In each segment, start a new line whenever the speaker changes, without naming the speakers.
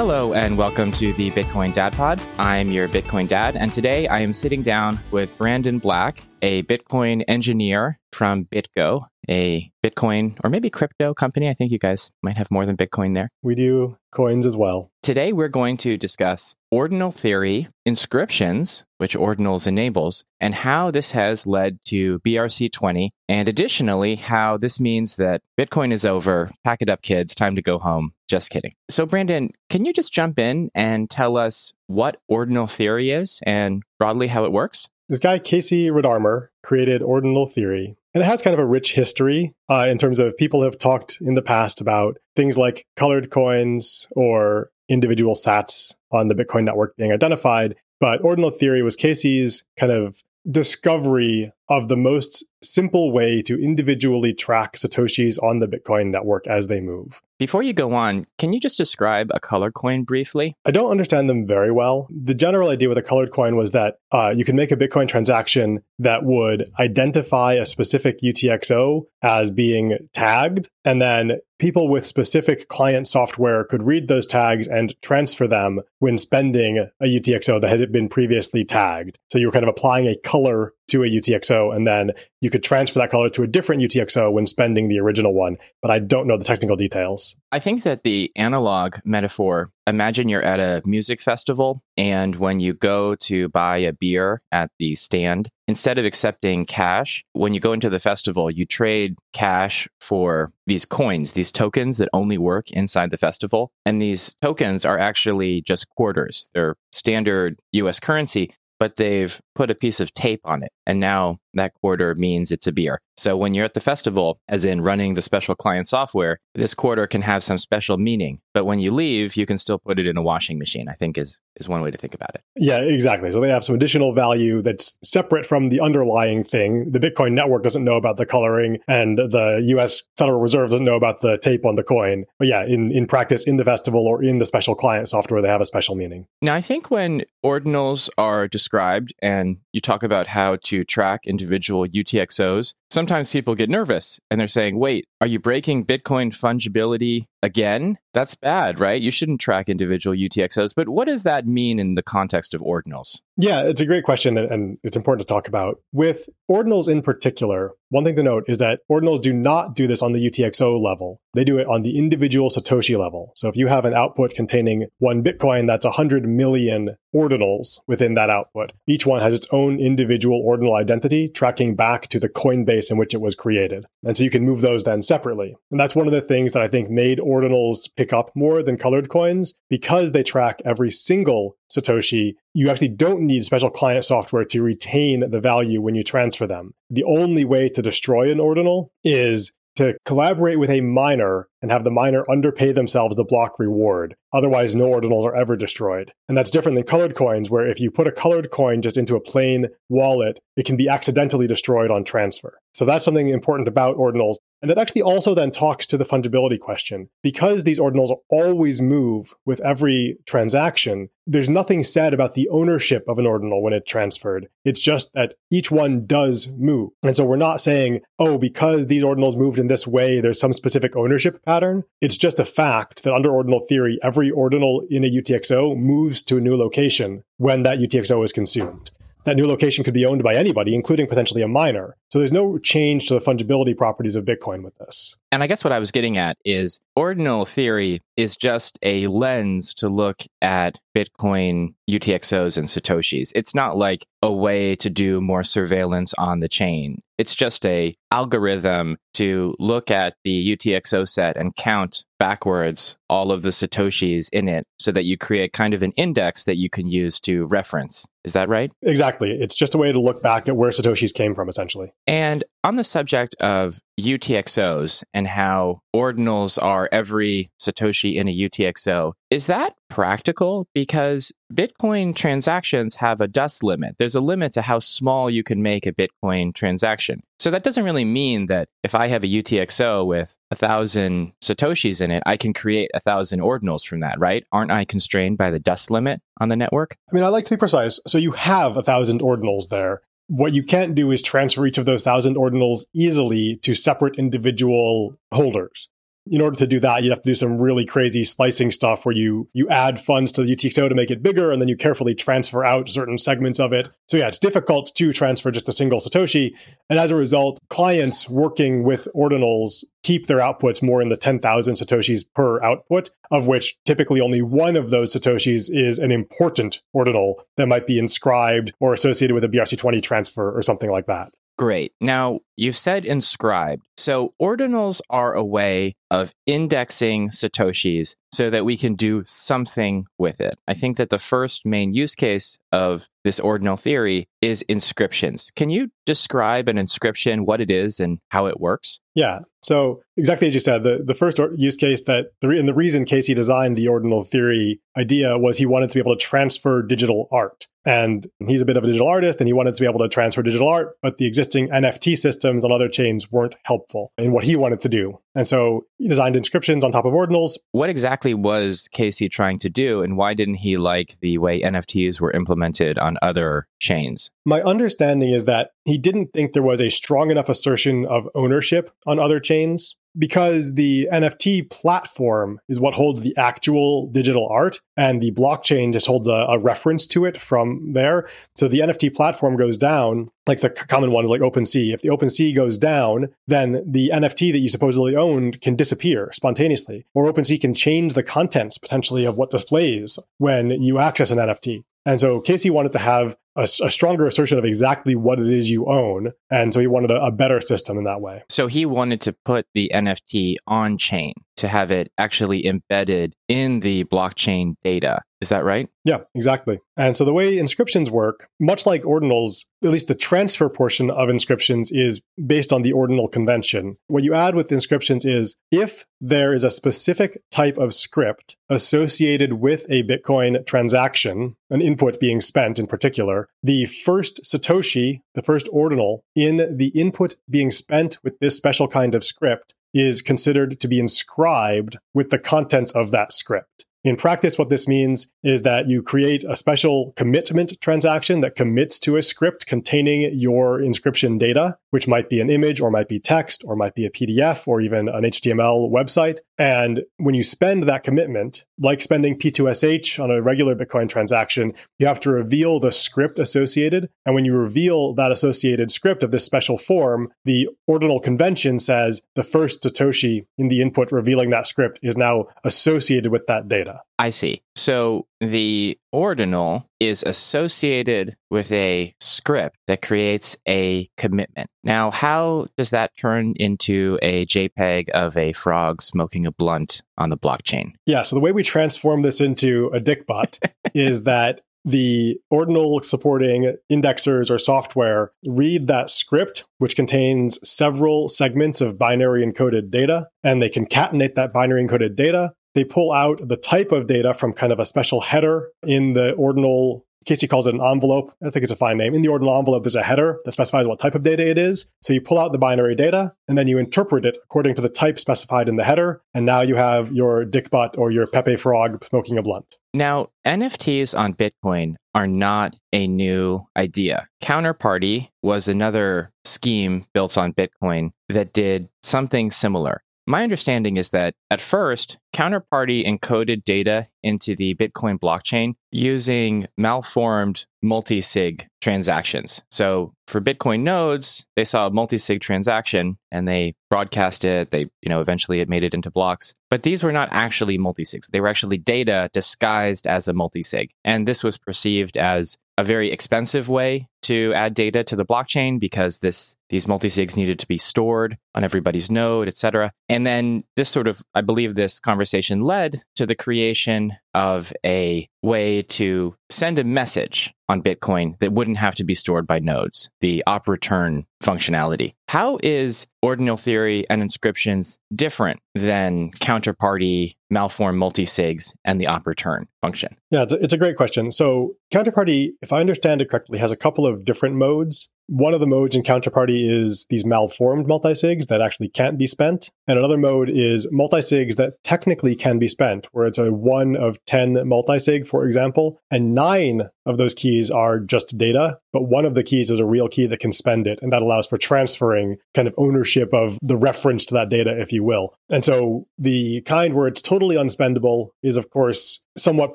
Hello, and welcome to the Bitcoin Dad Pod. I'm your Bitcoin dad, and today I am sitting down with Brandon Black, a Bitcoin engineer from BitGo, a Bitcoin or maybe crypto company. I think you guys might have more than Bitcoin there.
We do coins as well.
Today, we're going to discuss ordinal theory, inscriptions, which ordinals enables, and how this has led to BRC20, and additionally, how this means that Bitcoin is over. Pack it up, kids. Time to go home. Just kidding. So, Brandon, can you just jump in and tell us what ordinal theory is and broadly how it works?
This guy, Casey Rodarmor, created ordinal theory. And it has kind of a rich history uh, in terms of people have talked in the past about things like colored coins or individual sats on the Bitcoin network being identified. But ordinal theory was Casey's kind of discovery of the most simple way to individually track Satoshis on the Bitcoin network as they move.
Before you go on, can you just describe a colored coin briefly?
I don't understand them very well. The general idea with a colored coin was that uh, you can make a Bitcoin transaction that would identify a specific UTXO as being tagged, and then people with specific client software could read those tags and transfer them when spending a UTXO that had been previously tagged. So you're kind of applying a color to a UTXO, and then you could transfer that color to a different UTXO when spending the original one. But I don't know the technical details.
I think that the analog metaphor imagine you're at a music festival, and when you go to buy a beer at the stand, instead of accepting cash, when you go into the festival, you trade cash for these coins, these tokens that only work inside the festival. And these tokens are actually just quarters, they're standard US currency but they've put a piece of tape on it. And now that quarter means it's a beer. So when you're at the festival, as in running the special client software, this quarter can have some special meaning. But when you leave, you can still put it in a washing machine, I think is, is one way to think about it.
Yeah, exactly. So they have some additional value that's separate from the underlying thing. The Bitcoin network doesn't know about the coloring and the US Federal Reserve doesn't know about the tape on the coin. But yeah, in, in practice, in the festival or in the special client software, they have a special meaning.
Now, I think when ordinals are described and you talk about how to track individual UTXOs, sometimes people get nervous and they're saying, wait, are you breaking Bitcoin fungibility again? That's bad, right? You shouldn't track individual UTXOs. But what does that mean in the context of ordinals?
Yeah, it's a great question and it's important to talk about. With ordinals in particular, one thing to note is that ordinals do not do this on the UTXO level. They do it on the individual Satoshi level. So if you have an output containing one Bitcoin, that's 100 million ordinals within that output. Each one has its own individual ordinal identity tracking back to the Coinbase in which it was created. And so you can move those then separately. And that's one of the things that I think made ordinals pick up more than colored coins because they track every single Satoshi. You actually don't need special client software to retain the value when you transfer them. The only way to destroy an ordinal is to collaborate with a miner and have the miner underpay themselves the block reward. Otherwise, no ordinals are ever destroyed. And that's different than colored coins, where if you put a colored coin just into a plain wallet, it can be accidentally destroyed on transfer. So that's something important about ordinals. And that actually also then talks to the fungibility question. Because these ordinals always move with every transaction, there's nothing said about the ownership of an ordinal when it's transferred. It's just that each one does move. And so we're not saying, oh, because these ordinals moved in this way, there's some specific ownership pattern. It's just a fact that under ordinal theory, every ordinal in a UTXO moves to a new location when that UTXO is consumed that new location could be owned by anybody, including potentially a miner. So there's no change to the fungibility properties of Bitcoin with this.
And I guess what I was getting at is ordinal theory is just a lens to look at Bitcoin UTXOs and Satoshis. It's not like a way to do more surveillance on the chain. It's just a algorithm to look at the UTXO set and count backwards all of the Satoshis in it so that you create kind of an index that you can use to reference. Is that right?
Exactly. It's just a way to look back at where Satoshis came from, essentially.
And on the subject of UTXOs and how ordinals are every Satoshi in a UTXO, is that practical? Because Bitcoin transactions have a dust limit. There's a limit to how small you can make a Bitcoin transaction. So that doesn't really mean that if I have a UTXO with a thousand Satoshis in it, I can create a thousand ordinals from that, right? Aren't I constrained by the dust limit on the network?
I mean, I like to be precise. So you have a thousand ordinals there. What you can't do is transfer each of those thousand ordinals easily to separate individual holders in order to do that, you'd have to do some really crazy splicing stuff where you you add funds to the UTXO to make it bigger, and then you carefully transfer out certain segments of it. So yeah, it's difficult to transfer just a single Satoshi. And as a result, clients working with ordinals keep their outputs more in the 10,000 Satoshis per output, of which typically only one of those Satoshis is an important ordinal that might be inscribed or associated with a BRC20 transfer or something like that.
Great. Now, you've said inscribed. So, ordinals are a way of indexing Satoshis so that we can do something with it. I think that the first main use case of this ordinal theory is inscriptions. Can you describe an inscription, what it is, and how it works?
Yeah. So exactly as you said, the, the first use case that the, and the reason Casey designed the ordinal theory idea was he wanted to be able to transfer digital art. And he's a bit of a digital artist and he wanted to be able to transfer digital art, but the existing NFT systems on other chains weren't helpful in what he wanted to do. And so he designed inscriptions on top of ordinals.
What exactly was Casey trying to do, and why didn't he like the way NFTs were implemented on other chains?
My understanding is that he didn't think there was a strong enough assertion of ownership on other chains because the NFT platform is what holds the actual digital art, and the blockchain just holds a, a, reference to it from there. So the NFT platform goes down, like the common one is like OpenSea. If the OpenSea goes down, then the NFT that you supposedly owned can disappear spontaneously, or OpenSea can change the contents potentially of what displays when you access an NFT. And so Casey wanted to have a, a, stronger assertion of exactly what it is you own. And so he wanted a, a better system in that way.
So he wanted to put the NFT on chain to have it actually embedded in the blockchain data. Is that right?
Yeah, exactly. And so the way inscriptions work, much like ordinals, at least the transfer portion of inscriptions is based on the ordinal convention. What you add with inscriptions is if there is a specific type of script associated with a Bitcoin transaction, an input being spent in particular, the first Satoshi, the first ordinal in the input being spent with this special kind of script is considered to be inscribed with the contents of that script. In practice, what this means is that you create a special commitment transaction that commits to a script containing your inscription data, which might be an image or might be text or might be a PDF or even an HTML website. And when you spend that commitment, like spending P2SH on a regular Bitcoin transaction, you have to reveal the script associated. And when you reveal that associated script of this special form, the ordinal convention says the first Satoshi in the input revealing that script is now associated with that data.
I see. So the ordinal is associated with a script that creates a commitment. Now, how does that turn into a JPEG of a frog smoking a blunt on the blockchain?
Yeah, so the way we transform this into a dickbutt is that the ordinal supporting indexers or software read that script, which contains several segments of binary encoded data, and they concatenate that binary encoded data they pull out the type of data from kind of a special header in the ordinal Casey calls it an envelope. I think it's a fine name. In the ordinal envelope, there's a header that specifies what type of data it is. So you pull out the binary data and then you interpret it according to the type specified in the header. And now you have your Dickbutt or your Pepe Frog smoking a blunt.
Now, NFTs on Bitcoin are not a new idea. Counterparty was another scheme built on Bitcoin that did something similar. My understanding is that at first, Counterparty encoded data into the Bitcoin blockchain using malformed multi-sig transactions. So for Bitcoin nodes, they saw a multi-sig transaction and they broadcast it. They, you know, eventually it made it into blocks. But these were not actually multi-sigs. They were actually data disguised as a multi-sig. And this was perceived as a very expensive way to add data to the blockchain because this these multi-sigs needed to be stored on everybody's node, et cetera. And then this sort of, I believe this conversation led to the creation mean of a way to send a message on Bitcoin that wouldn't have to be stored by nodes, the op return functionality. How is ordinal theory and inscriptions different than counterparty, malform multisigs, and the op return function?
Yeah, it's a great question. So, counterparty, if I understand it correctly, has a couple of different modes. One of the modes in Counterparty is these malformed multisigs that actually can't be spent. And another mode is multisigs that technically can be spent, where it's a one of 10 multisig, for example, and nine of those keys are just data, but one of the keys is a real key that can spend it. And that allows for transferring kind of ownership of the reference to that data, if you will. And so the kind where it's totally unspendable is, of course, somewhat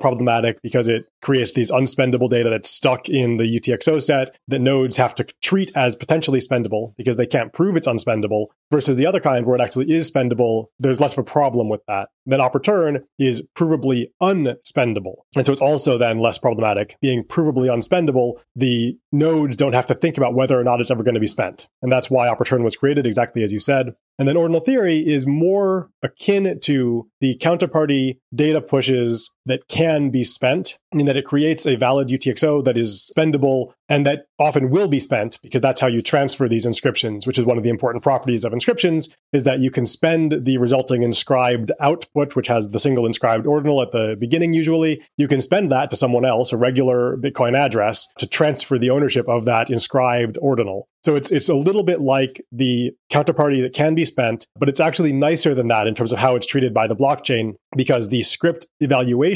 problematic because it creates these unspendable data that's stuck in the UTXO set that nodes have to treat as potentially spendable because they can't prove it's unspendable versus the other kind where it actually is spendable. There's less of a problem with that. Then op return is provably unspendable. And so it's also then less problematic. Being provably unspendable, the nodes don't have to think about whether or not it's ever going to be spent. And that's why op return was created, exactly as you said. And then ordinal theory is more akin to the counterparty data pushes that can be spent, in that it creates a valid UTXO that is spendable and that often will be spent because that's how you transfer these inscriptions, which is one of the important properties of inscriptions, is that you can spend the resulting inscribed output, which has the single inscribed ordinal at the beginning usually. You can spend that to someone else, a regular Bitcoin address, to transfer the ownership of that inscribed ordinal. So it's it's a little bit like the counterparty that can be spent, but it's actually nicer than that in terms of how it's treated by the blockchain because the script evaluation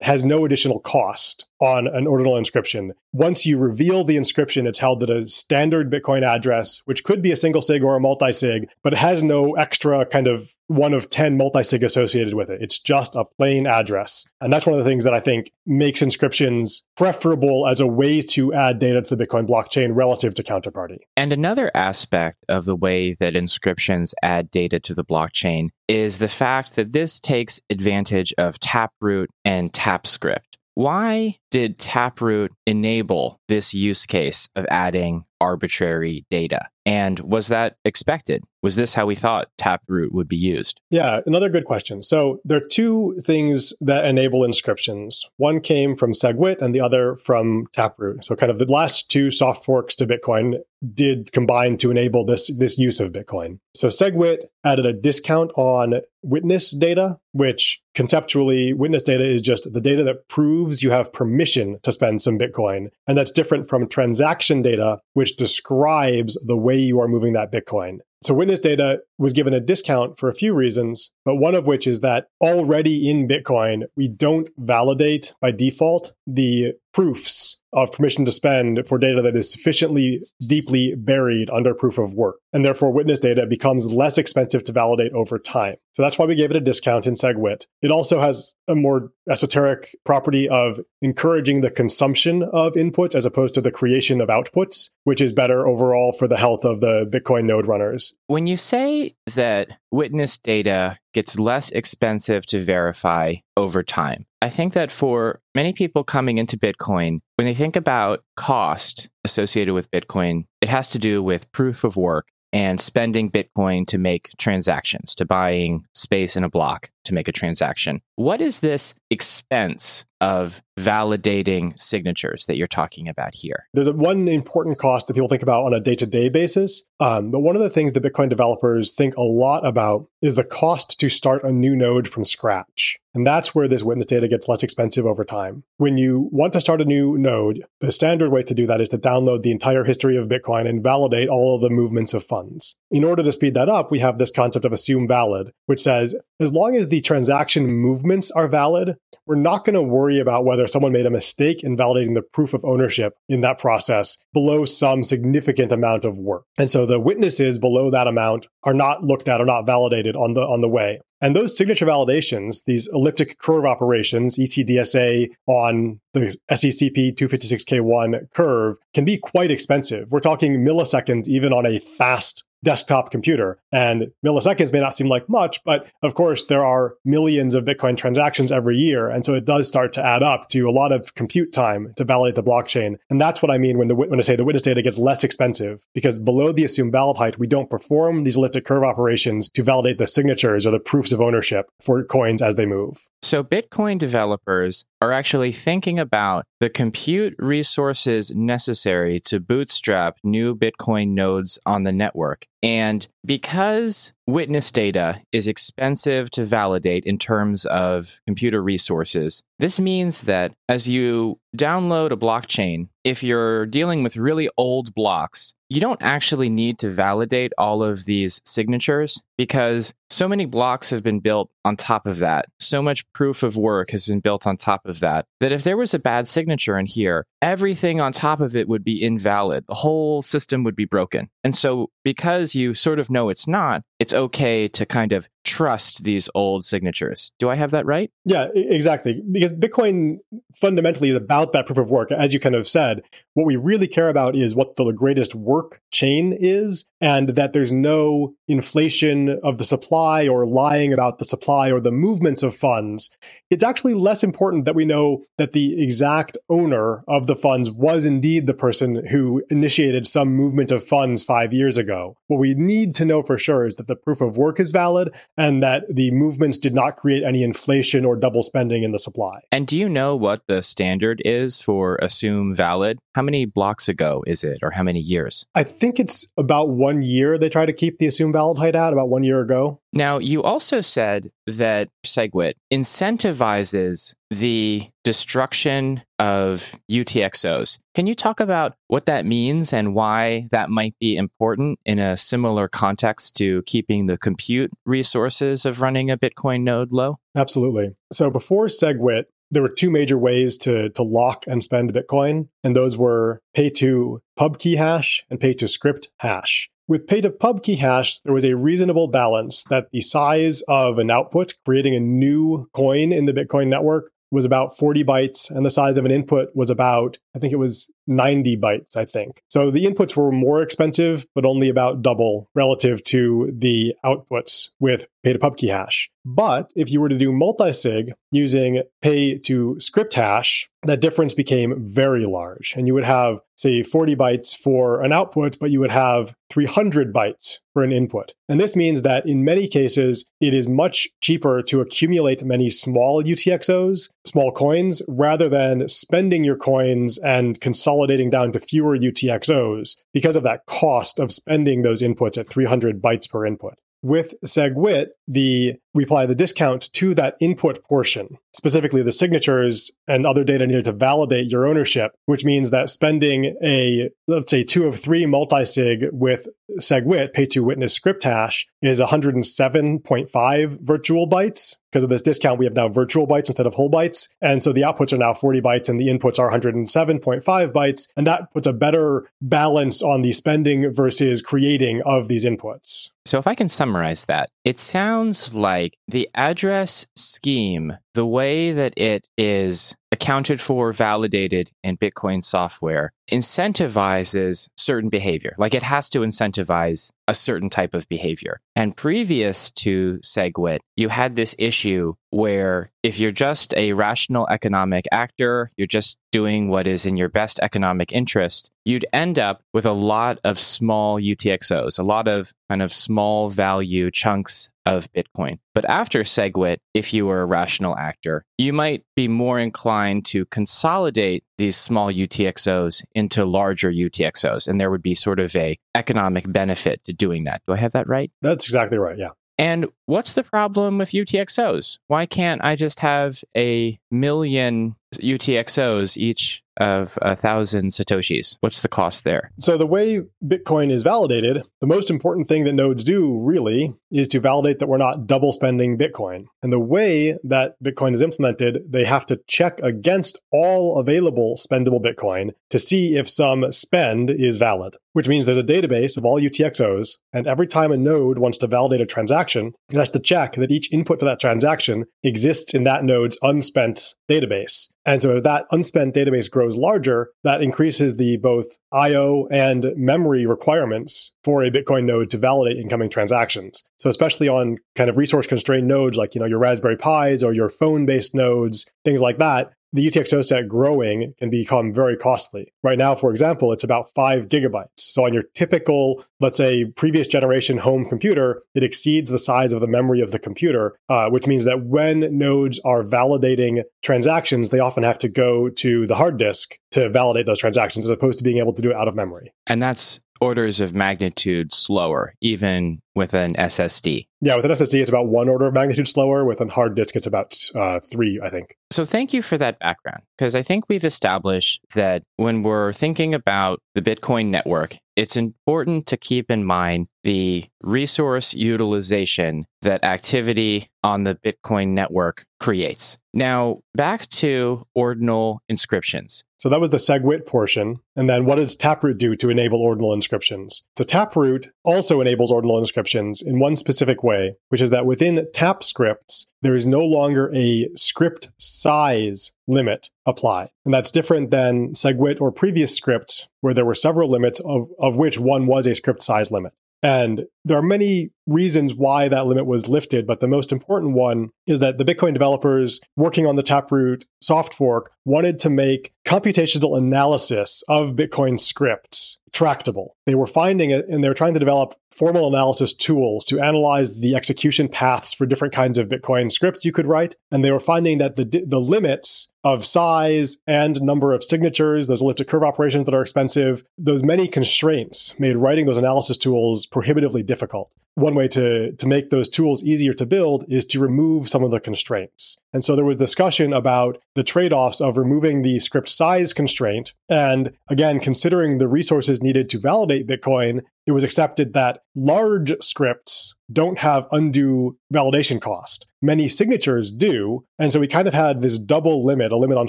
has no additional cost on an ordinal inscription. Once you reveal the inscription, it's held at a standard Bitcoin address, which could be a single sig or a multi sig, but it has no extra kind of one of 10 multi sig associated with it. It's just a plain address. And that's one of the things that I think makes inscriptions preferable as a way to add data to the Bitcoin blockchain relative to counterparty.
And another aspect of the way that inscriptions add data to the blockchain is the fact that this takes advantage of Taproot and TapScript. Why did Taproot enable this use case of adding arbitrary data? And was that expected? Was this how we thought Taproot would be used?
Yeah, another good question. So there are two things that enable inscriptions. One came from SegWit and the other from Taproot. So kind of the last two soft forks to Bitcoin did combine to enable this this use of Bitcoin. So SegWit added a discount on witness data, which conceptually witness data is just the data that proves you have permission to spend some Bitcoin. And that's different from transaction data, which describes the way you are moving that Bitcoin. So witness data was given a discount for a few reasons, but one of which is that already in Bitcoin, we don't validate by default the proofs of permission to spend for data that is sufficiently deeply buried under proof of work. And therefore, witness data becomes less expensive to validate over time. So that's why we gave it a discount in SegWit. It also has a more esoteric property of encouraging the consumption of inputs as opposed to the creation of outputs, which is better overall for the health of the Bitcoin node runners.
When you say that witness data gets less expensive to verify over time, I think that for many people coming into Bitcoin, when they think about cost associated with Bitcoin, it has to do with proof of work and spending Bitcoin to make transactions, to buying space in a block to make a transaction. What is this expense of validating signatures that you're talking about here?
There's one important cost that people think about on a day to day basis. Um, but one of the things that Bitcoin developers think a lot about is the cost to start a new node from scratch. And that's where this witness data gets less expensive over time. When you want to start a new node, the standard way to do that is to download the entire history of Bitcoin and validate all of the movements of funds. In order to speed that up, we have this concept of assume valid, which says as long as the transaction movements are valid, we're not going to worry about whether someone made a mistake in validating the proof of ownership in that process below some significant amount of work. And so the witnesses below that amount are not looked at or not validated on the on the way. And those signature validations, these elliptic curve operations, ECDSA on the SECP 256K1 curve, can be quite expensive. We're talking milliseconds even on a fast desktop computer. And milliseconds may not seem like much, but of course, there are millions of Bitcoin transactions every year. And so it does start to add up to a lot of compute time to validate the blockchain. And that's what I mean when, the, when I say the witness data gets less expensive, because below the assumed valid height, we don't perform these elliptic curve operations to validate the signatures or the proofs of ownership for coins as they move.
So Bitcoin developers are actually thinking about the compute resources necessary to bootstrap new Bitcoin nodes on the network. And because witness data is expensive to validate in terms of computer resources, this means that as you download a blockchain, if you're dealing with really old blocks, you don't actually need to validate all of these signatures because so many blocks have been built on top of that. So much proof of work has been built on top of that that if there was a bad signature in here, everything on top of it would be invalid. The whole system would be broken. And so, because you sort of know it's not, it's okay to kind of trust these old signatures. Do I have that right?
Yeah, exactly. Because Bitcoin fundamentally is about that proof of work. As you kind of said, what we really care about is what the greatest work chain is, and that there's no inflation of the supply or lying about the supply or the movements of funds. It's actually less important that we know that the exact owner of the funds was indeed the person who initiated some movement of funds five years ago. What we need to know for sure is that the proof of work is valid and that the movements did not create any inflation or double spending in the supply.
And do you know what the standard is for assume valid? How many blocks ago is it, or how many years?
I think it's about one year they try to keep the assume valid height at, about one year ago.
Now, you also said that SegWit incentivizes the destruction of UTXOs. Can you talk about what that means and why that might be important in a similar context to keeping the compute resources of running a Bitcoin node low?
Absolutely. So before SegWit, there were two major ways to, to lock and spend Bitcoin, and those were pay to pub key hash and pay to script hash. With pay to pub key hash, there was a reasonable balance that the size of an output, creating a new coin in the Bitcoin network, was about 40 bytes, and the size of an input was about, I think it was 90 bytes, I think. So the inputs were more expensive, but only about double relative to the outputs with pay to pub key hash. But if you were to do multi-sig using pay to script hash, that difference became very large. And you would have, say, 40 bytes for an output, but you would have 300 bytes for an input. And this means that in many cases, it is much cheaper to accumulate many small UTXOs, small coins, rather than spending your coins and consolidating down to fewer UTXOs because of that cost of spending those inputs at 300 bytes per input. With SegWit, the we apply the discount to that input portion, specifically the signatures and other data needed to validate your ownership, which means that spending a, let's say, two of three multisig with SegWit, pay to witness script hash, is 107.5 virtual bytes. Because of this discount, we have now virtual bytes instead of whole bytes. And so the outputs are now 40 bytes and the inputs are 107.5 bytes. And that puts a better balance on the spending versus creating of these inputs.
So, if I can summarize that, it sounds like the address scheme, the way that it is accounted for, validated in Bitcoin software, incentivizes certain behavior. Like it has to incentivize a certain type of behavior. And previous to SegWit, you had this issue where if you're just a rational economic actor, you're just doing what is in your best economic interest, you'd end up with a lot of small UTXOs, a lot of kind of small value chunks of Bitcoin. But after SegWit, if you were a rational actor, you might be more inclined to consolidate these small UTXOs into larger UTXOs. And there would be sort of a economic benefit to doing that. Do I have that right?
That's exactly right. Yeah.
And what's the problem with UTXOs? Why can't I just have a million UTXOs each of a thousand Satoshis? What's the cost there?
So, the way Bitcoin is validated, the most important thing that nodes do really is to validate that we're not double spending Bitcoin. And the way that Bitcoin is implemented, they have to check against all available spendable Bitcoin to see if some spend is valid, which means there's a database of all UTXOs. And every time a node wants to validate a transaction, it has to check that each input to that transaction exists in that node's unspent database. And so as that unspent database grows larger, that increases the both IO and memory requirements for a Bitcoin node to validate incoming transactions. So especially on kind of resource constrained nodes like, you know, your Raspberry Pis or your phone based nodes, things like that, the UTXO set growing can become very costly. Right now, for example, it's about five gigabytes. So on your typical, let's say, previous generation home computer, it exceeds the size of the memory of the computer, uh, which means that when nodes are validating transactions, they often have to go to the hard disk to validate those transactions as opposed to being able to do it out of memory.
And that's orders of magnitude slower, even with an SSD.
Yeah, with an SSD, it's about one order of magnitude slower. With a hard disk, it's about uh, three, I think.
So, thank you for that background, because I think we've established that when we're thinking about the Bitcoin network, it's important to keep in mind the resource utilization that activity on the Bitcoin network creates. Now, back to ordinal inscriptions.
So that was the SegWit portion. And then what does Taproot do to enable ordinal inscriptions? So Taproot also enables ordinal inscriptions in one specific way, which is that within tap scripts, there is no longer a script size limit applied. And that's different than SegWit or previous scripts where there were several limits of, of which one was a script size limit. And there are many reasons why that limit was lifted, but the most important one is that the Bitcoin developers working on the Taproot soft fork wanted to make computational analysis of Bitcoin scripts tractable. They were finding it and they were trying to develop formal analysis tools to analyze the execution paths for different kinds of Bitcoin scripts you could write. And they were finding that the, the limits of size and number of signatures, those elliptic curve operations that are expensive, those many constraints made writing those analysis tools prohibitively difficult one way to, to make those tools easier to build is to remove some of the constraints. And so there was discussion about the trade offs of removing the script size constraint. And again, considering the resources needed to validate Bitcoin, it was accepted that large scripts don't have undue validation cost. Many signatures do. And so we kind of had this double limit, a limit on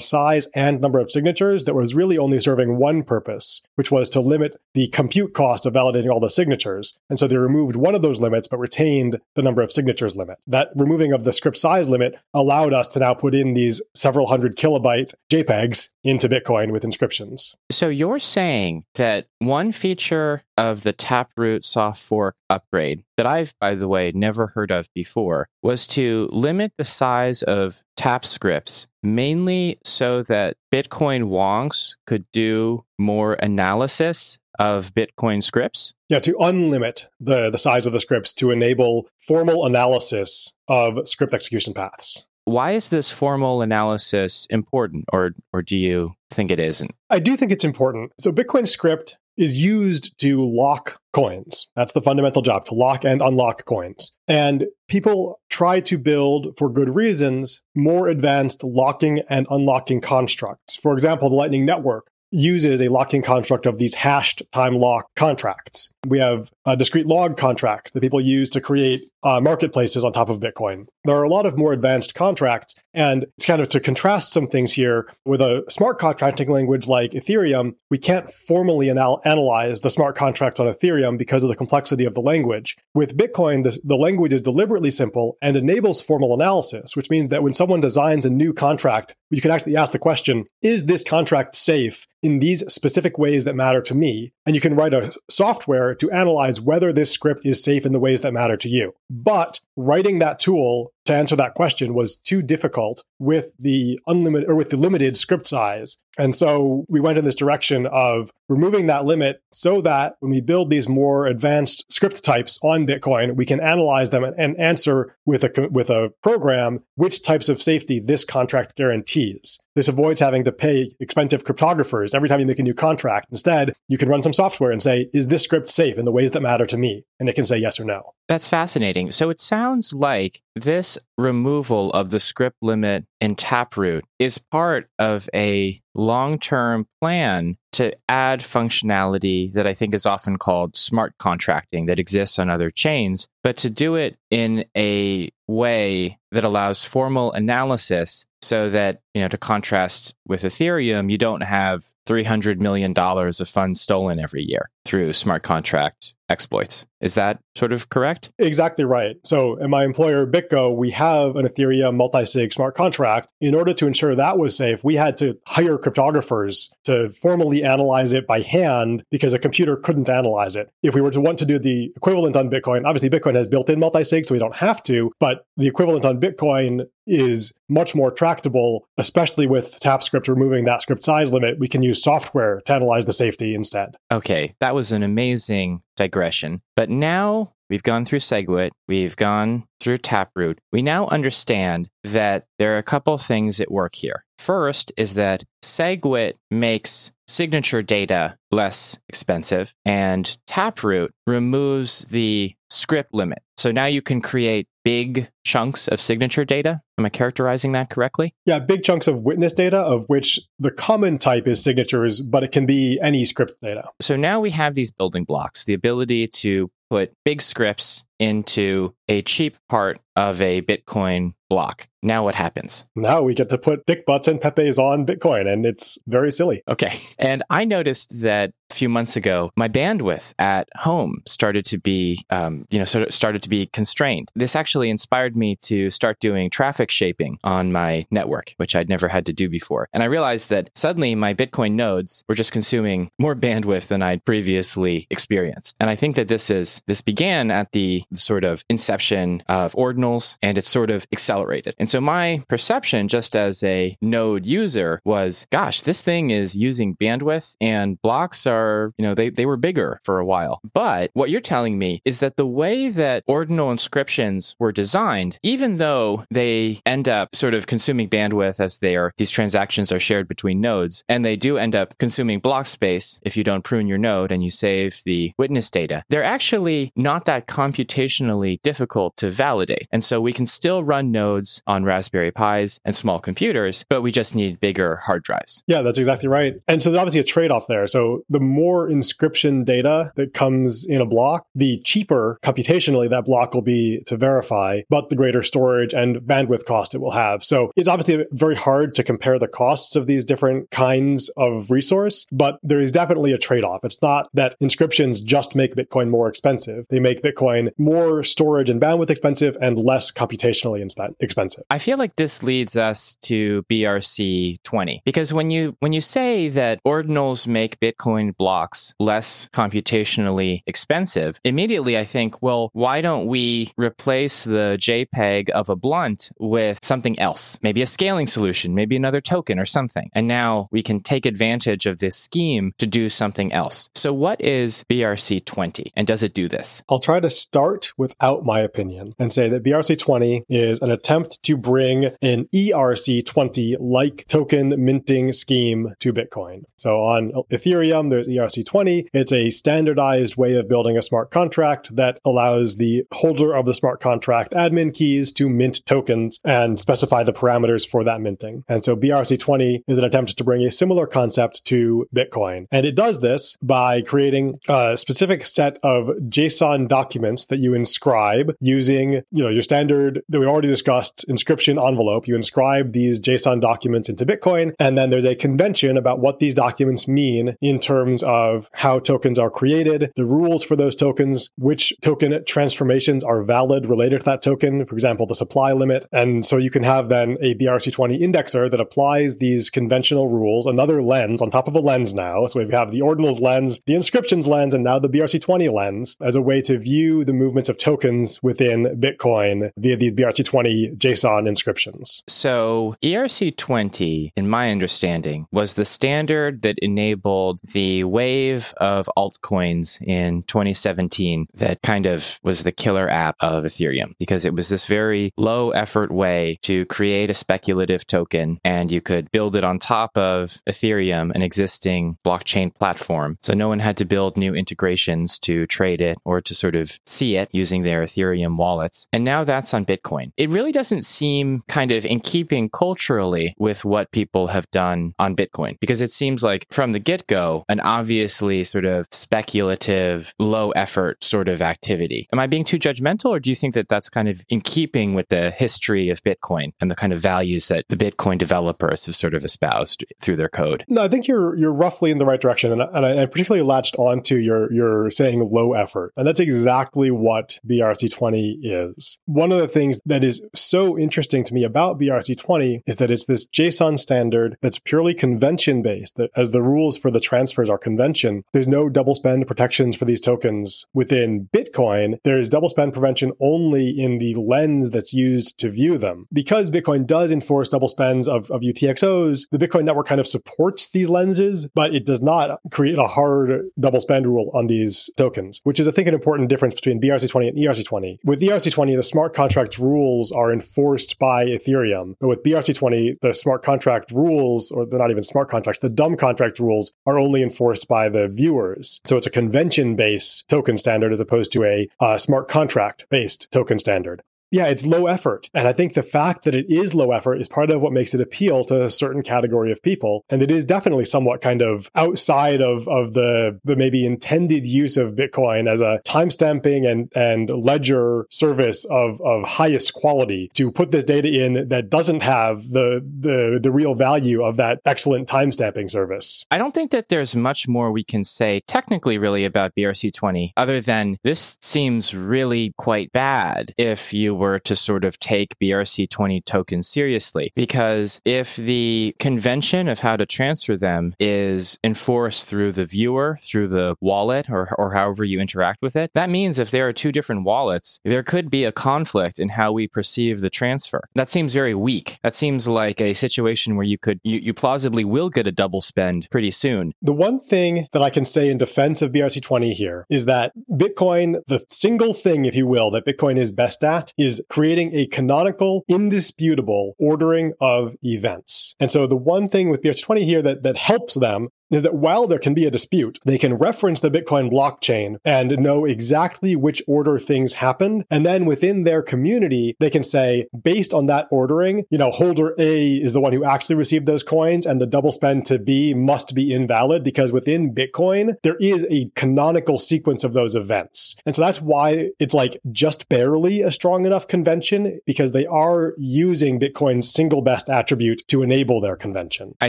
size and number of signatures that was really only serving one purpose, which was to limit the compute cost of validating all the signatures. And so they removed one of those limits, but retained the number of signatures limit. That removing of the script size limit allowed us to now put in these several hundred kilobyte JPEGs into Bitcoin with inscriptions.
So you're saying that one feature of the Taproot soft fork upgrade that I've, by the way, never heard of before was to limit the size of tap scripts mainly so that Bitcoin wonks could do more analysis of Bitcoin scripts.
Yeah, to unlimit the, the size of the scripts to enable formal analysis of script execution paths.
Why is this formal analysis important, or or do you think it isn't?
I do think it's important. So Bitcoin script is used to lock coins. That's the fundamental job to lock and unlock coins. And people try to build, for good reasons, more advanced locking and unlocking constructs. For example, the Lightning Network uses a locking construct of these hashed time lock contracts. We have a discrete log contract that people use to create uh, marketplaces on top of Bitcoin. There are a lot of more advanced contracts, and it's kind of to contrast some things here with a smart contracting language like Ethereum. We can't formally anal- analyze the smart contracts on Ethereum because of the complexity of the language. With Bitcoin, the, the language is deliberately simple and enables formal analysis, which means that when someone designs a new contract, you can actually ask the question, is this contract safe in these specific ways that matter to me? And you can write a software to analyze whether this script is safe in the ways that matter to you. But writing that tool to answer that question was too difficult with the unlimited or with the limited script size. And so we went in this direction of removing that limit so that when we build these more advanced script types on Bitcoin, we can analyze them and answer with a with a program which types of safety this contract guarantees. This avoids having to pay expensive cryptographers every time you make a new contract. Instead, you can run some software and say, is this script safe in the ways that matter to me? And it can say yes or no.
That's fascinating. So it sounds like this removal of the script limit in Taproot is part of a long term plan to add functionality that I think is often called smart contracting that exists on other chains, but to do it in a way that allows formal analysis so that, you know, to contrast with Ethereum, you don't have $300 million of funds stolen every year through smart contract exploits. Is that sort of correct?
Exactly right. So, in my employer, BitGo, we have an Ethereum multi sig smart contract. In order to ensure that was safe, we had to hire cryptographers to formally analyze it by hand because a computer couldn't analyze it. If we were to want to do the equivalent on Bitcoin, obviously Bitcoin has built in multi sig, so we don't have to, but the equivalent on Bitcoin is much more tractable, especially with TapScript removing that script size limit. We can use software to analyze the safety instead.
Okay, that was an amazing digression. But now we've gone through SegWit, we've gone through Taproot. We now understand that there are a couple things at work here. First is that SegWit makes signature data less expensive, and Taproot removes the script limit. So now you can create big chunks of signature data. Am I characterizing that correctly?
Yeah, big chunks of witness data, of which the common type is signatures, but it can be any script data.
So now we have these building blocks the ability to put big scripts into a cheap part of a Bitcoin block. Now what happens?
Now we get to put dick butts and pepes on Bitcoin, and it's very silly.
Okay. And I noticed that a few months ago, my bandwidth at home started to be, um, you know, sort of started to be constrained. This actually inspired me to start doing traffic shaping on my network, which I'd never had to do before. And I realized that suddenly my Bitcoin nodes were just consuming more bandwidth than I'd previously experienced. And I think that this is this began at the sort of inception of ordinals, and it sort of accelerated. And so my perception, just as a node user, was, gosh, this thing is using bandwidth, and blocks are you know, they, they were bigger for a while. But what you're telling me is that the way that ordinal inscriptions were designed, even though they end up sort of consuming bandwidth as they are, these transactions are shared between nodes, and they do end up consuming block space if you don't prune your node and you save the witness data, they're actually not that computationally difficult to validate. And so we can still run nodes on Raspberry Pis and small computers, but we just need bigger hard drives.
Yeah, that's exactly right. And so there's obviously a trade off there. So the more inscription data that comes in a block, the cheaper computationally that block will be to verify, but the greater storage and bandwidth cost it will have. So it's obviously very hard to compare the costs of these different kinds of resource, but there is definitely a trade off. It's not that inscriptions just make Bitcoin more expensive. They make Bitcoin more storage and bandwidth expensive and less computationally expensive.
I feel like this leads us to BRC 20 because when you when you say that ordinals make Bitcoin blocks less computationally expensive, immediately I think, well, why don't we replace the JPEG of a blunt with something else? Maybe a scaling solution, maybe another token or something. And now we can take advantage of this scheme to do something else. So, what is BRC20 and does it do this?
I'll try to start without my opinion and say that BRC20 is an attempt to bring an ERC20 like token minting scheme to Bitcoin. So, on Ethereum, there's ERC20. It's a standardized way of building a smart contract that allows the holder of the smart contract admin keys to mint tokens and specify the parameters for that minting. And so BRC20 is an attempt to bring a similar concept to Bitcoin. And it does this by creating a specific set of JSON documents that you inscribe using, you know, your standard that we already discussed inscription envelope. You inscribe these JSON documents into Bitcoin, and then there's a convention about what these documents mean in terms of how tokens are created, the rules for those tokens, which token transformations are valid related to that token, for example, the supply limit. And so you can have then a BRC20 indexer that applies these conventional rules, another lens on top of a lens now. So we have the ordinals lens, the inscriptions lens, and now the BRC20 lens as a way to view the movements of tokens within Bitcoin via these BRC20 JSON inscriptions.
So ERC20, in my understanding, was the standard that enabled the wave of altcoins in 2017 that kind of was the killer app of Ethereum because it was this very low effort way to create a speculative token and you could build it on top of Ethereum, an existing blockchain platform. So no one had to build new integrations to trade it or to sort of see it using their Ethereum wallets. And now that's on Bitcoin. It really doesn't seem kind of in keeping culturally with what people have done on Bitcoin because it seems like from the get go, an obviously sort of speculative, low effort sort of activity. Am I being too judgmental, or do you think that that's kind of in keeping with the history of Bitcoin and the kind of values that the Bitcoin developers have sort of espoused through their code?
No, I think you're you're roughly in the right direction, and, and I, I particularly latched onto your your saying low effort, and that's exactly what BRC20 is. One of the things that is so interesting to me about BRC20 is that it's this JSON standard that's purely convention based, that as the rules for the transfers are convention, there's no double spend protections for these tokens within Bitcoin. There's double spend prevention only in the lens that's used to view them. Because Bitcoin does enforce double spends of, of UTXOs, the Bitcoin network kind of supports these lenses, but it does not create a hard double spend rule on these tokens, which is there's, I think, an important difference between BRC20 and ERC20. With ERC20, the smart contract rules are enforced by Ethereum. But with BRC20, the smart contract rules, or they're not even smart contracts, the dumb contract rules are only enforced by the viewers. So it's a convention based token standard as opposed to a uh, smart contract based token standard yeah, it's low effort. And I think the fact that it is low effort is part of what makes it appeal to a certain category of people. And it is definitely somewhat kind of outside of, of the, the maybe intended use of Bitcoin as a timestamping and, and ledger service of, of highest quality to put this data in that doesn't have the, the, the real value of that excellent timestamping service.
I don't think that there's much more we can say technically really about BRC20 other than this seems really quite bad if you were to sort of take BRC20 tokens seriously. Because if the convention of how to transfer them is enforced through the viewer, through the wallet, or, or however you interact with it, that means if there are two different wallets, there could be a conflict in how we perceive the transfer. That seems very weak. That seems like a situation where you could, you, you plausibly will get a double spend pretty soon.
The one thing that I can say in defense of BRC20 here is that Bitcoin, the single thing, if you will, that Bitcoin is best at is is creating a canonical, indisputable ordering of events. And so the one thing with BRC20 here that, that helps them is that while there can be a dispute, they can reference the Bitcoin blockchain and know exactly which order things happened. And then within their community, they can say, based on that ordering, you know, holder A is the one who actually received those coins and the double spend to B must be invalid because within Bitcoin, there is a canonical sequence of those events. And so that's why it's like just barely a strong enough convention because they are using Bitcoin's single best attribute to enable their convention.
I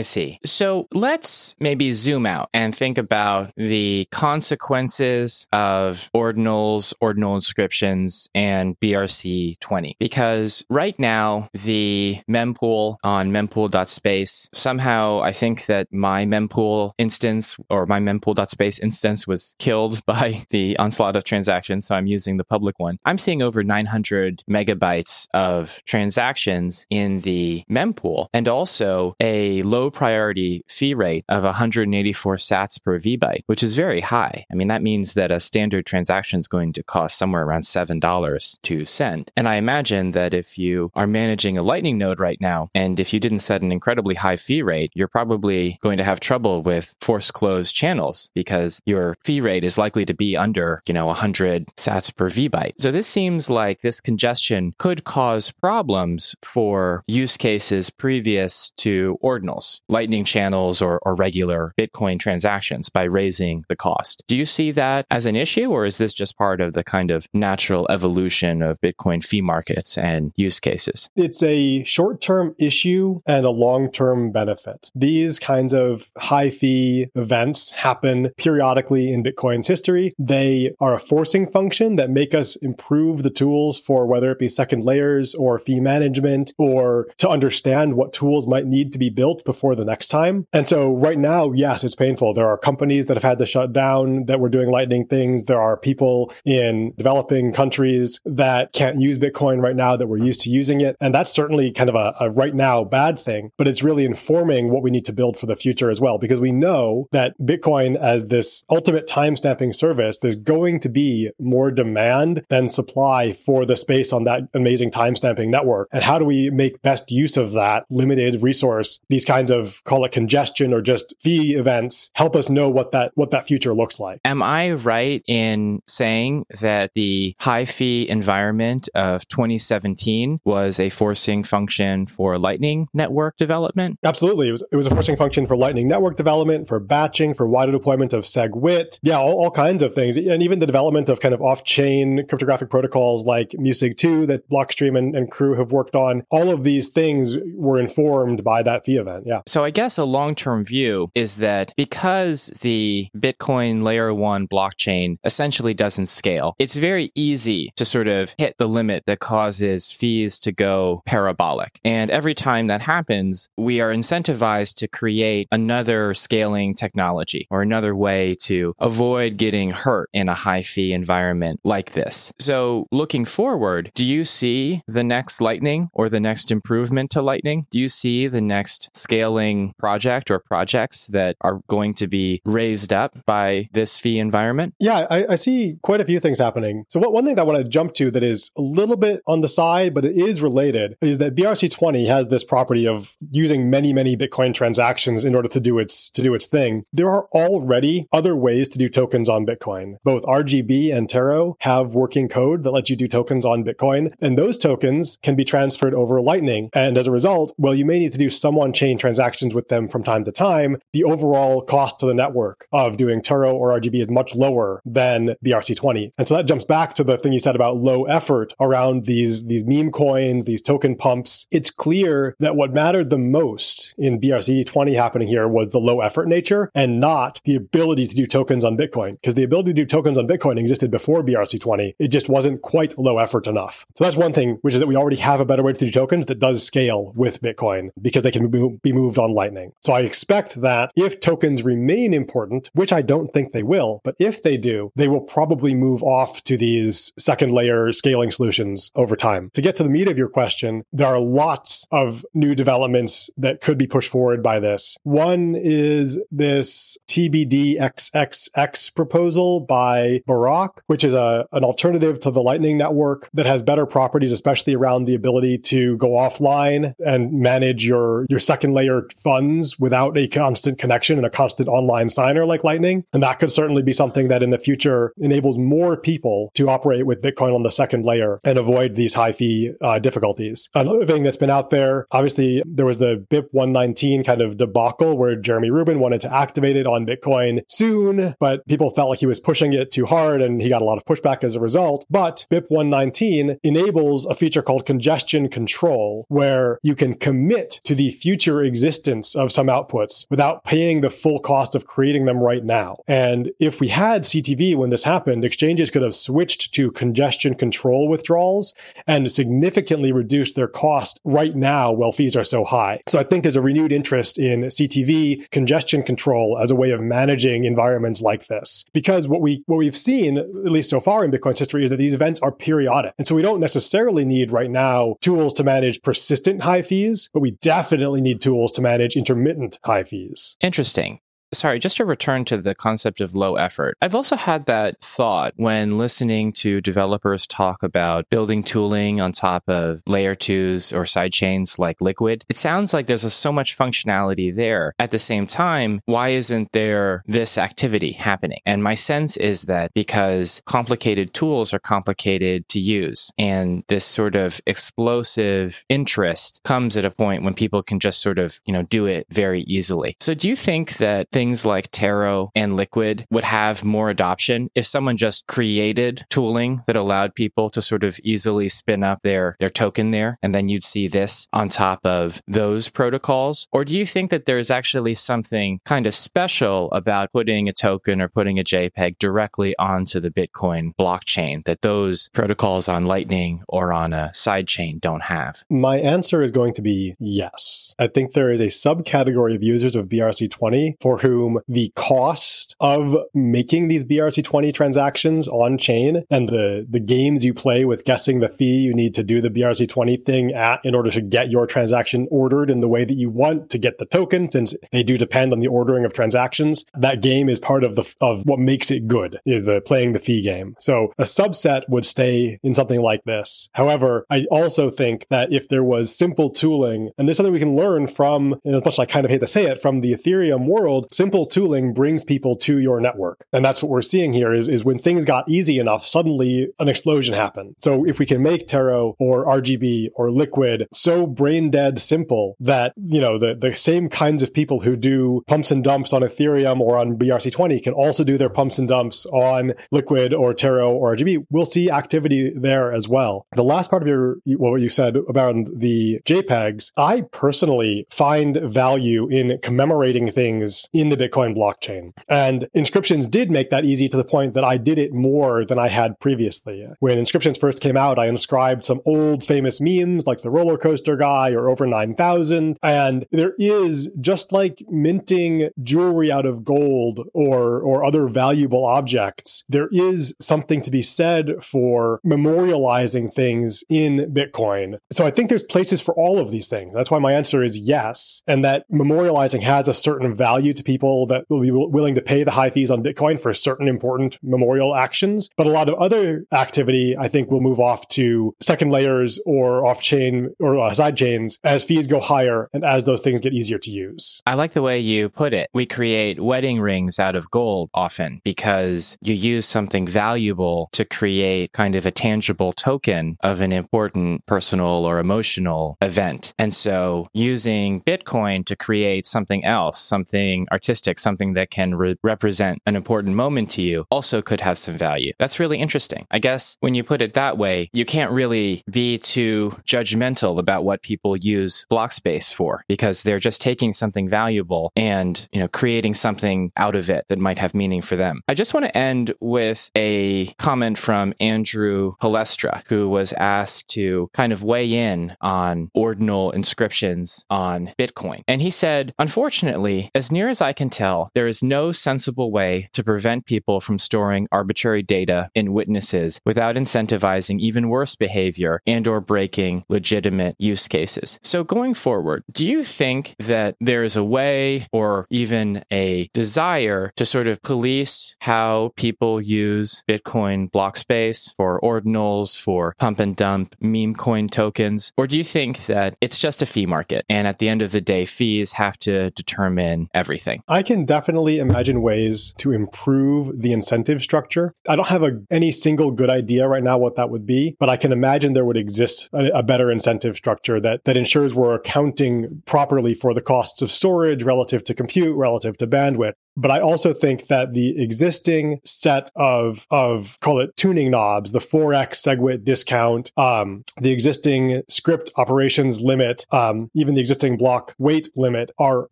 see. So let's maybe zoom out and think about the consequences of ordinals, ordinal inscriptions, and BRC 20. Because right now, the mempool on mempool.space, somehow I think that my mempool instance or my mempool.space instance was killed by the onslaught of transactions. So I'm using the public one. I'm seeing over 900 megabytes of transactions in the mempool and also a low priority fee rate of 100 184 sats per VByte, which is very high. I mean, that means that a standard transaction is going to cost somewhere around $7 to send. And I imagine that if you are managing a Lightning node right now, and if you didn't set an incredibly high fee rate, you're probably going to have trouble with force closed channels because your fee rate is likely to be under, you know, 100 sats per VByte. So this seems like this congestion could cause problems for use cases previous to ordinals, Lightning channels or, or regular Bitcoin transactions by raising the cost. Do you see that as an issue, or is this just part of the kind of natural evolution of Bitcoin fee markets and use cases?
It's a short term issue and a long term benefit. These kinds of high fee events happen periodically in Bitcoin's history. They are a forcing function that make us improve the tools for whether it be second layers or fee management or to understand what tools might need to be built before the next time. And so right now, yes, it's painful. There are companies that have had to shut down that were doing lightning things. There are people in developing countries that can't use Bitcoin right now that were used to using it. And that's certainly kind of a, a right now bad thing, but it's really informing what we need to build for the future as well, because we know that Bitcoin as this ultimate time stamping service, there's going to be more demand than supply for the space on that amazing time stamping network. And how do we make best use of that limited resource? These kinds of call it congestion or just fee events help us know what that what that future looks like.
Am I right in saying that the high fee environment of 2017 was a forcing function for Lightning network development?
Absolutely. It was it was a forcing function for Lightning network development, for batching, for wider deployment of SegWit. Yeah, all, all kinds of things. And even the development of kind of off-chain cryptographic protocols like MuSig2 that Blockstream and, and crew have worked on. All of these things were informed by that fee event. Yeah.
So I guess a long-term view is that because the Bitcoin layer one blockchain essentially doesn't scale, it's very easy to sort of hit the limit that causes fees to go parabolic. And every time that happens, we are incentivized to create another scaling technology or another way to avoid getting hurt in a high fee environment like this. So, looking forward, do you see the next Lightning or the next improvement to Lightning? Do you see the next scaling project or projects that are going to be raised up by this fee environment?
Yeah, I, I see quite a few things happening. So, what, one thing that I want to jump to that is a little bit on the side, but it is related, is that BRC20 has this property of using many, many Bitcoin transactions in order to do its to do its thing. There are already other ways to do tokens on Bitcoin. Both RGB and Taro have working code that lets you do tokens on Bitcoin, and those tokens can be transferred over Lightning. And as a result, well, you may need to do some on-chain transactions with them from time to time. The overall cost to the network of doing Taro or RGB is much lower than BRC20. And so that jumps back to the thing you said about low effort around these, these meme coins, these token pumps. It's clear that what mattered the most in BRC20 happening here was the low effort nature and not the ability to do tokens on Bitcoin. Because the ability to do tokens on Bitcoin existed before BRC20. It just wasn't quite low effort enough. So that's one thing, which is that we already have a better way to do tokens that does scale with Bitcoin because they can be moved on Lightning. So I expect that if tokens remain important, which I don't think they will, but if they do, they will probably move off to these second layer scaling solutions over time. To get to the meat of your question, there are lots of new developments that could be pushed forward by this. One is this TBDXXX proposal by Burak, which is a, an alternative to the Lightning Network that has better properties, especially around the ability to go offline and manage your, your second layer funds without a constant connection and a constant online signer like Lightning. And that could certainly be something that in the future enables more people to operate with Bitcoin on the second layer and avoid these high fee uh, difficulties. Another thing that's been out there, obviously, there was the BIP 119 kind of debacle where Jeremy Rubin wanted to activate it on Bitcoin soon, but people felt like he was pushing it too hard and he got a lot of pushback as a result. But BIP 119 enables a feature called congestion control where you can commit to the future existence of some outputs without paying the full cost of creating them right now. And if we had CTV when this happened, exchanges could have switched to congestion control withdrawals and significantly reduced their cost right now while fees are so high. So I think there's a renewed interest in CTV congestion control as a way of managing environments like this. Because what we what we've seen, at least so far in Bitcoin's history, is that these events are periodic. And so we don't necessarily need right now tools to manage persistent high fees, but we definitely need tools to manage intermittent high fees.
Interesting. Sorry, just to return to the concept of low effort. I've also had that thought when listening to developers talk about building tooling on top of layer twos or sidechains like Liquid. It sounds like there's a, so much functionality there. At the same time, why isn't there this activity happening? And my sense is that because complicated tools are complicated to use and this sort of explosive interest comes at a point when people can just sort of, you know, do it very easily. So do you think that things like Taro and Liquid would have more adoption if someone just created tooling that allowed people to sort of easily spin up their, their token there. And then you'd see this on top of those protocols. Or do you think that there's actually something kind of special about putting a token or putting a JPEG directly onto the Bitcoin blockchain that those protocols on Lightning or on a sidechain don't have?
My answer is going to be yes. I think there is a subcategory of users of BRC20 for who the cost of making these BRC20 transactions on chain and the, the games you play with guessing the fee you need to do the BRC20 thing at in order to get your transaction ordered in the way that you want to get the token, since they do depend on the ordering of transactions. That game is part of the, of what makes it good is the playing the fee game. So a subset would stay in something like this. However, I also think that if there was simple tooling, and this is something we can learn from, as much as I kind of hate to say it, from the Ethereum world, simple tooling brings people to your network. And that's what we're seeing here is, is when things got easy enough, suddenly an explosion happened. So if we can make Taro or RGB or Liquid so brain dead simple that, you know, the, the same kinds of people who do pumps and dumps on Ethereum or on BRC20 can also do their pumps and dumps on Liquid or Taro or RGB, we'll see activity there as well. The last part of your, what you said about the JPEGs, I personally find value in commemorating things in the Bitcoin blockchain. And inscriptions did make that easy to the point that I did it more than I had previously. When inscriptions first came out, I inscribed some old famous memes like the roller coaster guy or over 9000. And there is just like minting jewelry out of gold or, or other valuable objects, there is something to be said for memorializing things in Bitcoin. So I think there's places for all of these things. That's why my answer is yes. And that memorializing has a certain value to people that will be willing to pay the high fees on Bitcoin for certain important memorial actions. But a lot of other activity, I think, will move off to second layers or off chain or uh, side chains as fees go higher and as those things get easier to use.
I like the way you put it. We create wedding rings out of gold often because you use something valuable to create kind of a tangible token of an important personal or emotional event. And so using Bitcoin to create something else, something artistic, something that can re- represent an important moment to you also could have some value. That's really interesting. I guess when you put it that way, you can't really be too judgmental about what people use block space for because they're just taking something valuable and, you know, creating something out of it that might have meaning for them. I just want to end with a comment from Andrew Poelstra, who was asked to kind of weigh in on ordinal inscriptions on Bitcoin. And he said, unfortunately, as near as I can tell, there is no sensible way to prevent people from storing arbitrary data in witnesses without incentivizing even worse behavior and or breaking legitimate use cases. So going forward, do you think that there is a way or even a desire to sort of police how people use Bitcoin block space for ordinals, for pump and dump meme coin tokens? Or do you think that it's just a fee market and at the end of the day, fees have to determine everything?
I can definitely imagine ways to improve the incentive structure. I don't have a, any single good idea right now what that would be, but I can imagine there would exist a, a better incentive structure that, that ensures we're accounting properly for the costs of storage relative to compute, relative to bandwidth. But I also think that the existing set of of call it tuning knobs, the 4x SegWit discount, um, the existing script operations limit, um, even the existing block weight limit are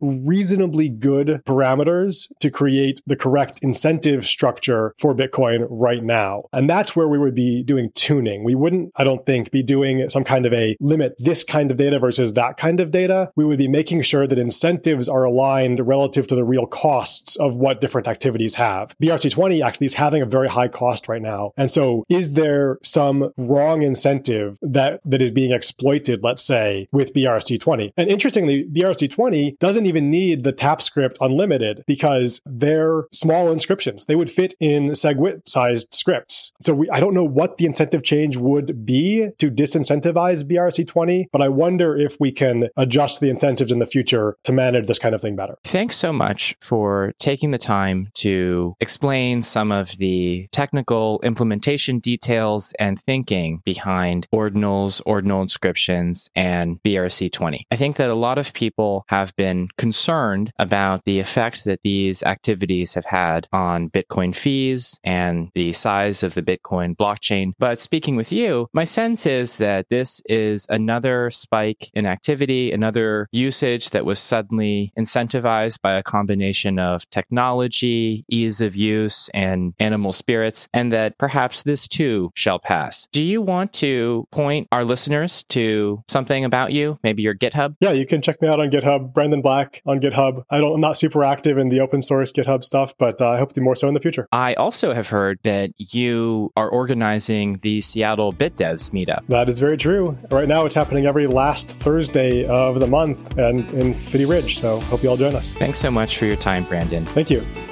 reasonably good parameters to create the correct incentive structure for Bitcoin right now. And that's where we would be doing tuning. We wouldn't, I don't think, be doing some kind of a limit this kind of data versus that kind of data. We would be making sure that incentives are aligned relative to the real costs of what different activities have. BRC20 actually is having a very high cost right now. And so is there some wrong incentive that, that is being exploited, let's say, with BRC20? And interestingly, BRC20 doesn't even need the TapScript unlimited because they're small inscriptions. They would fit in SegWit sized scripts. So we, I don't know what the incentive change would be to disincentivize BRC20, but I wonder if we can adjust the incentives in the future to manage this kind of thing better.
Thanks so much for taking the time to explain some of the technical implementation details and thinking behind ordinals, ordinal inscriptions, and BRC20. I think that a lot of people have been concerned about the effect that these activities have had on Bitcoin fees and the size of the Bitcoin blockchain. But speaking with you, my sense is that this is another spike in activity, another usage that was suddenly incentivized by a combination of technology, ease of use, and animal spirits, and that perhaps this too shall pass. Do you want to point our listeners to something about you, maybe your GitHub?
Yeah, you can check me out on GitHub, Brandon Black on GitHub. I don't, I'm not super active in the open source GitHub stuff, but uh, I hope to be more so in the future.
I also have heard that you are organizing the Seattle BitDevs meetup.
That is very true. Right now, it's happening every last Thursday of the month and in Fitty Ridge. So hope you all join us.
Thanks so much for your time, Brandon.
Thank you.